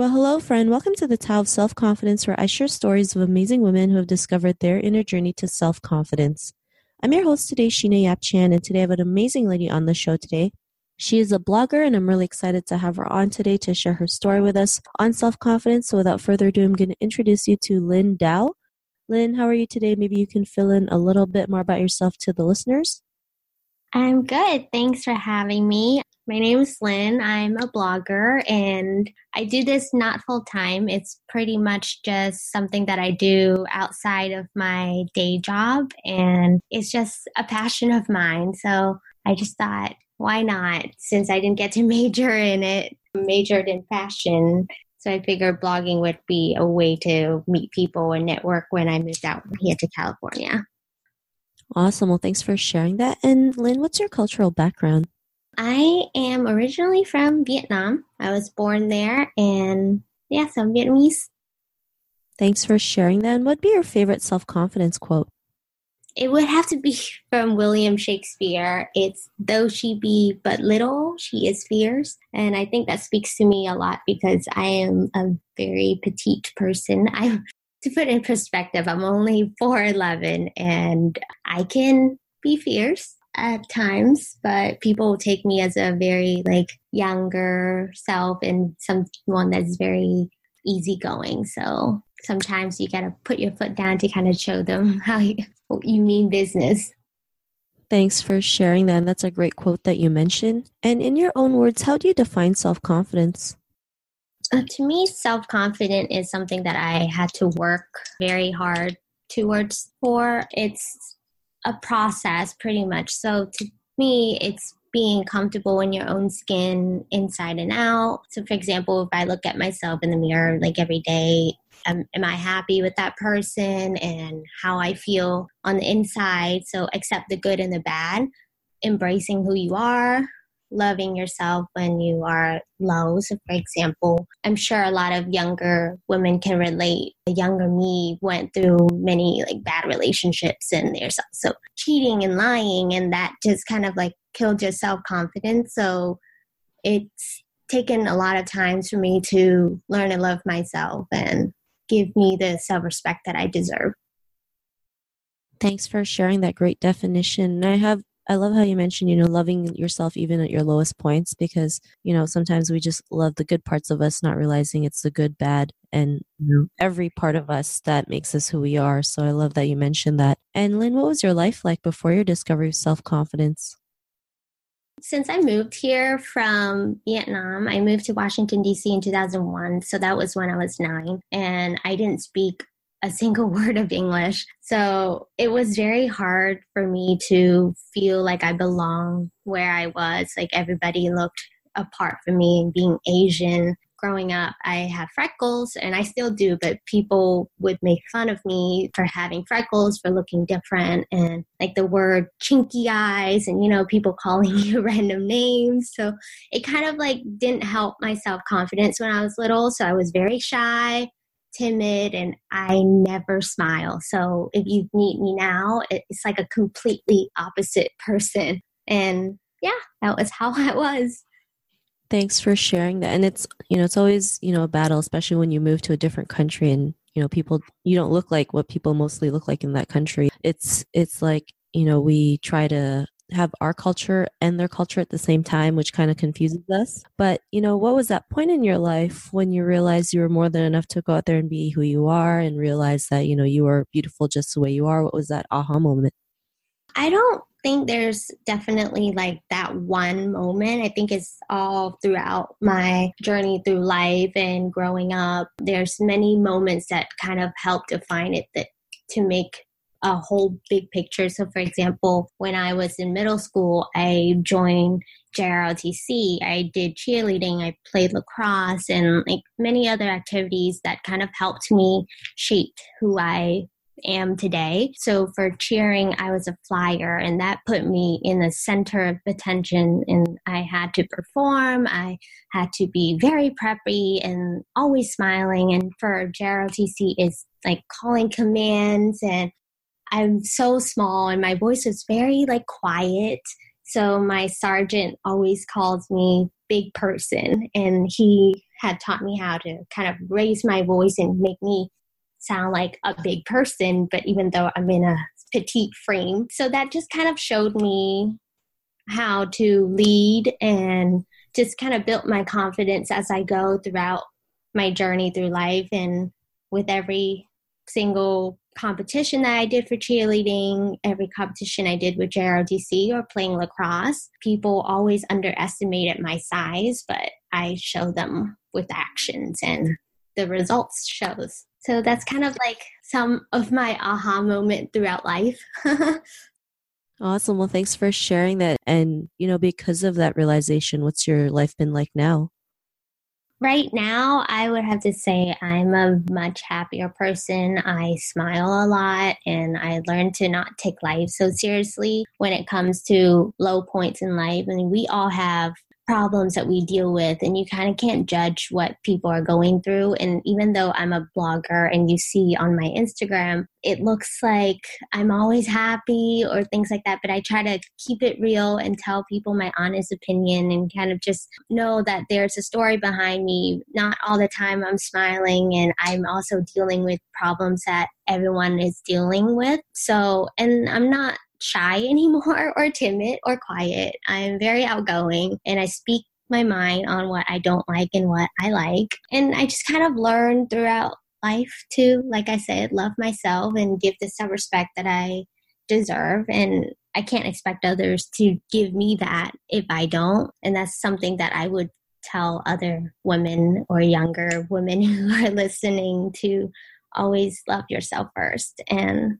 Well, hello, friend. Welcome to the Tao of Self Confidence, where I share stories of amazing women who have discovered their inner journey to self confidence. I'm your host today, Sheena Yap Chan, and today I have an amazing lady on the show today. She is a blogger, and I'm really excited to have her on today to share her story with us on self confidence. So, without further ado, I'm going to introduce you to Linh Dow. Linh, how are you today? Maybe you can fill in a little bit more about yourself to the listeners. I'm good. Thanks for having me. My name is Linh. I'm a blogger and I do this not full time. It's pretty much just something that I do outside of my day job and it's just a passion of mine. So I just thought, why not? Since I didn't get to major in it, majored in fashion. So I figured blogging would be a way to meet people and network when I moved out here to California. Awesome. Well, thanks for sharing that. And Lynn, what's your cultural background? I am originally from Vietnam. I was born there and yeah, so I'm Vietnamese. Thanks for sharing that. And what'd be your favorite self confidence quote? It would have to be from William Shakespeare. It's though she be but little, she is fierce. And I think that speaks to me a lot because I am a very petite person. I to put it in perspective, I'm only 4'11 and I can be fierce at times, but people take me as a very like younger self and someone that's very easygoing. So sometimes you got to put your foot down to kind of show them how you, you mean business. Thanks for sharing that. That's a great quote that you mentioned. And in your own words, how do you define self confidence? Uh, to me, self confident is something that I had to work very hard towards for. It's a process pretty much. So to me, it's being comfortable in your own skin inside and out. So, for example, if I look at myself in the mirror like every day, am, am I happy with that person and how I feel on the inside? So, accept the good and the bad, embracing who you are, loving yourself when you are low. So, for example, I'm sure a lot of younger women can relate. The younger me went through many like bad relationships and there's so cheating and lying, and that just kind of like killed your self confidence. So, it's taken a lot of times for me to learn and love myself and give me the self respect that I deserve. Thanks for sharing that great definition. I have I love how you mentioned, you know, loving yourself even at your lowest points because, you know, sometimes we just love the good parts of us, not realizing it's the good, bad, and every part of us that makes us who we are. So I love that you mentioned that. And Linh, what was your life like before your discovery of self confidence? Since I moved here from Vietnam, I moved to Washington, D.C. in 2001. So that was when I was nine. And I didn't speak a single word of English. So it was very hard for me to feel like I belong where I was. Like everybody looked apart from me and being Asian. Growing up, I have freckles and I still do, but people would make fun of me for having freckles, for looking different, and like the word chinky eyes, and you know, people calling you random names. So it kind of like didn't help my self confidence when I was little. So I was very shy timid and I never smile. So if you meet me now, it's like a completely opposite person. And yeah, that was how I was. Thanks for sharing that. And it's, you know, it's always, you know, a battle, especially when you move to a different country and, you know, people, you don't look like what people mostly look like in that country. It's, it's like, you know, we try to have our culture and their culture at the same time, which kind of confuses us. But, you know, what was that point in your life when you realized you were more than enough to go out there and be who you are and realize that, you know, you are beautiful just the way you are? What was that aha moment? I don't think there's definitely like that one moment. I think it's all throughout my journey through life and growing up. There's many moments that kind of help define it that to make a whole big picture. So, for example, when I was in middle school, I joined JROTC. I did cheerleading, I played lacrosse, and like many other activities that kind of helped me shape who I am today. So for cheering, I was a flyer and that put me in the center of attention and I had to perform. I had to be very preppy and always smiling. And for JROTC is like calling commands and I'm so small and my voice was very like quiet. So my sergeant always calls me big person and he had taught me how to kind of raise my voice and make me sound like a big person, but even though I'm in a petite frame. So that just kind of showed me how to lead and just kind of built my confidence as I go throughout my journey through life and with every single competition that I did for cheerleading, every competition I did with JROTC or playing lacrosse, people always underestimated my size, but I show them with actions and the results shows. So that's kind of like some of my aha moment throughout life. awesome. Well, thanks for sharing that. And, you know, because of that realization, what's your life been like now? Right now, I would have to say I'm a much happier person. I smile a lot and I learned to not take life so seriously when it comes to low points in life. I mean, we all have problems that we deal with and you kind of can't judge what people are going through. And even though i'm a blogger and you see on my instagram it looks like i'm always happy or things like that. But i try to keep it real and tell people my honest opinion and kind of just know that there's a story behind me. Not all the time i'm smiling and i'm also dealing with problems that everyone is dealing with. So and i'm not shy anymore or timid or quiet. I'm very outgoing and I speak my mind on what I don't like and what I like. And I just kind of learned throughout life to, like I said, love myself and give the self respect that I deserve. And I can't expect others to give me that if I don't. And that's something that I would tell other women or younger women who are listening to always love yourself first and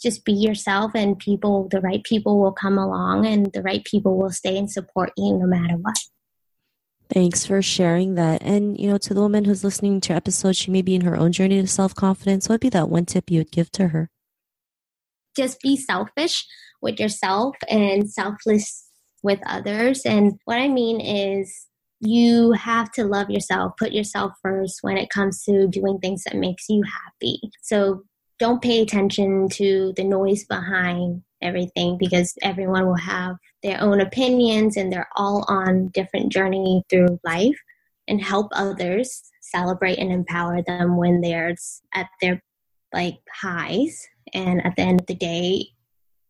just be yourself and people the right people will come along and the right people will stay and support you no matter what Thanks for sharing that. And, you know, to the woman who's listening to your episode, she may be in her own journey to self confidence. What would be that one tip you would give to her? Just be selfish with yourself and selfless with others. And what I mean is, you have to love yourself, put yourself first when it comes to doing things that makes you happy. So don't pay attention to the noise behind everything because everyone will have their own opinions and they're all on different journey through life and help others celebrate and empower them when they're at their like highs. And at the end of the day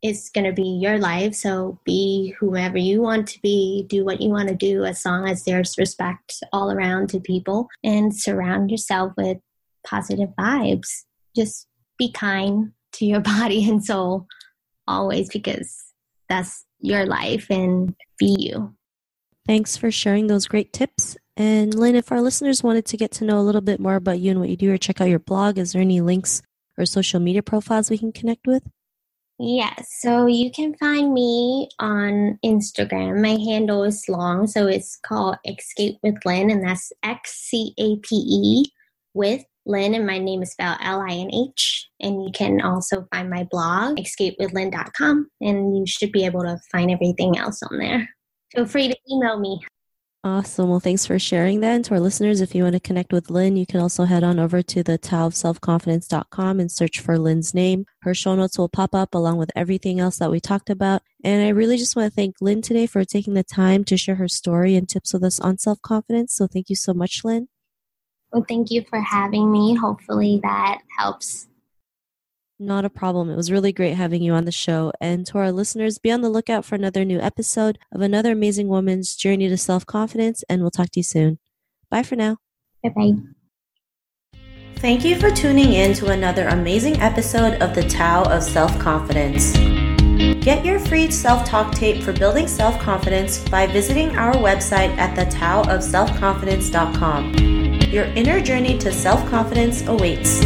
it's going to be your life. So be whoever you want to be. Do what you want to do as long as there's respect all around to people and surround yourself with positive vibes. Just be kind to your body and soul always because that's your life and be you. Thanks for sharing those great tips. And Linh, if our listeners wanted to get to know a little bit more about you and what you do or check out your blog, is there any links or social media profiles we can connect with? Yes, so you can find me on Instagram. My handle is long, so it's called Xcape with Linh, and that's X C A P E with Linh, and my name is spelled L I N H. And you can also find my blog, xcapewithlinh.com, and you should be able to find everything else on there. Feel free to email me. Awesome. Well, thanks for sharing that. And to our listeners, if you want to connect with Linh, you can also head on over to the taoofselfconfidence.com and search for Linh's name. Her show notes will pop up along with everything else that we talked about. And I really just want to thank Linh today for taking the time to share her story and tips with us on self confidence. So thank you so much, Linh. Well, thank you for having me. Hopefully that helps. Not a problem. It was really great having you on the show. And to our listeners, be on the lookout for another new episode of another amazing woman's journey to self confidence. And we'll talk to you soon. Bye for now. Bye bye. Thank you for tuning in to another amazing episode of the Tao of Self Confidence. Get your free self talk tape for building self confidence by visiting our website at thetaoofselfconfidence.com. Your inner journey to self confidence awaits.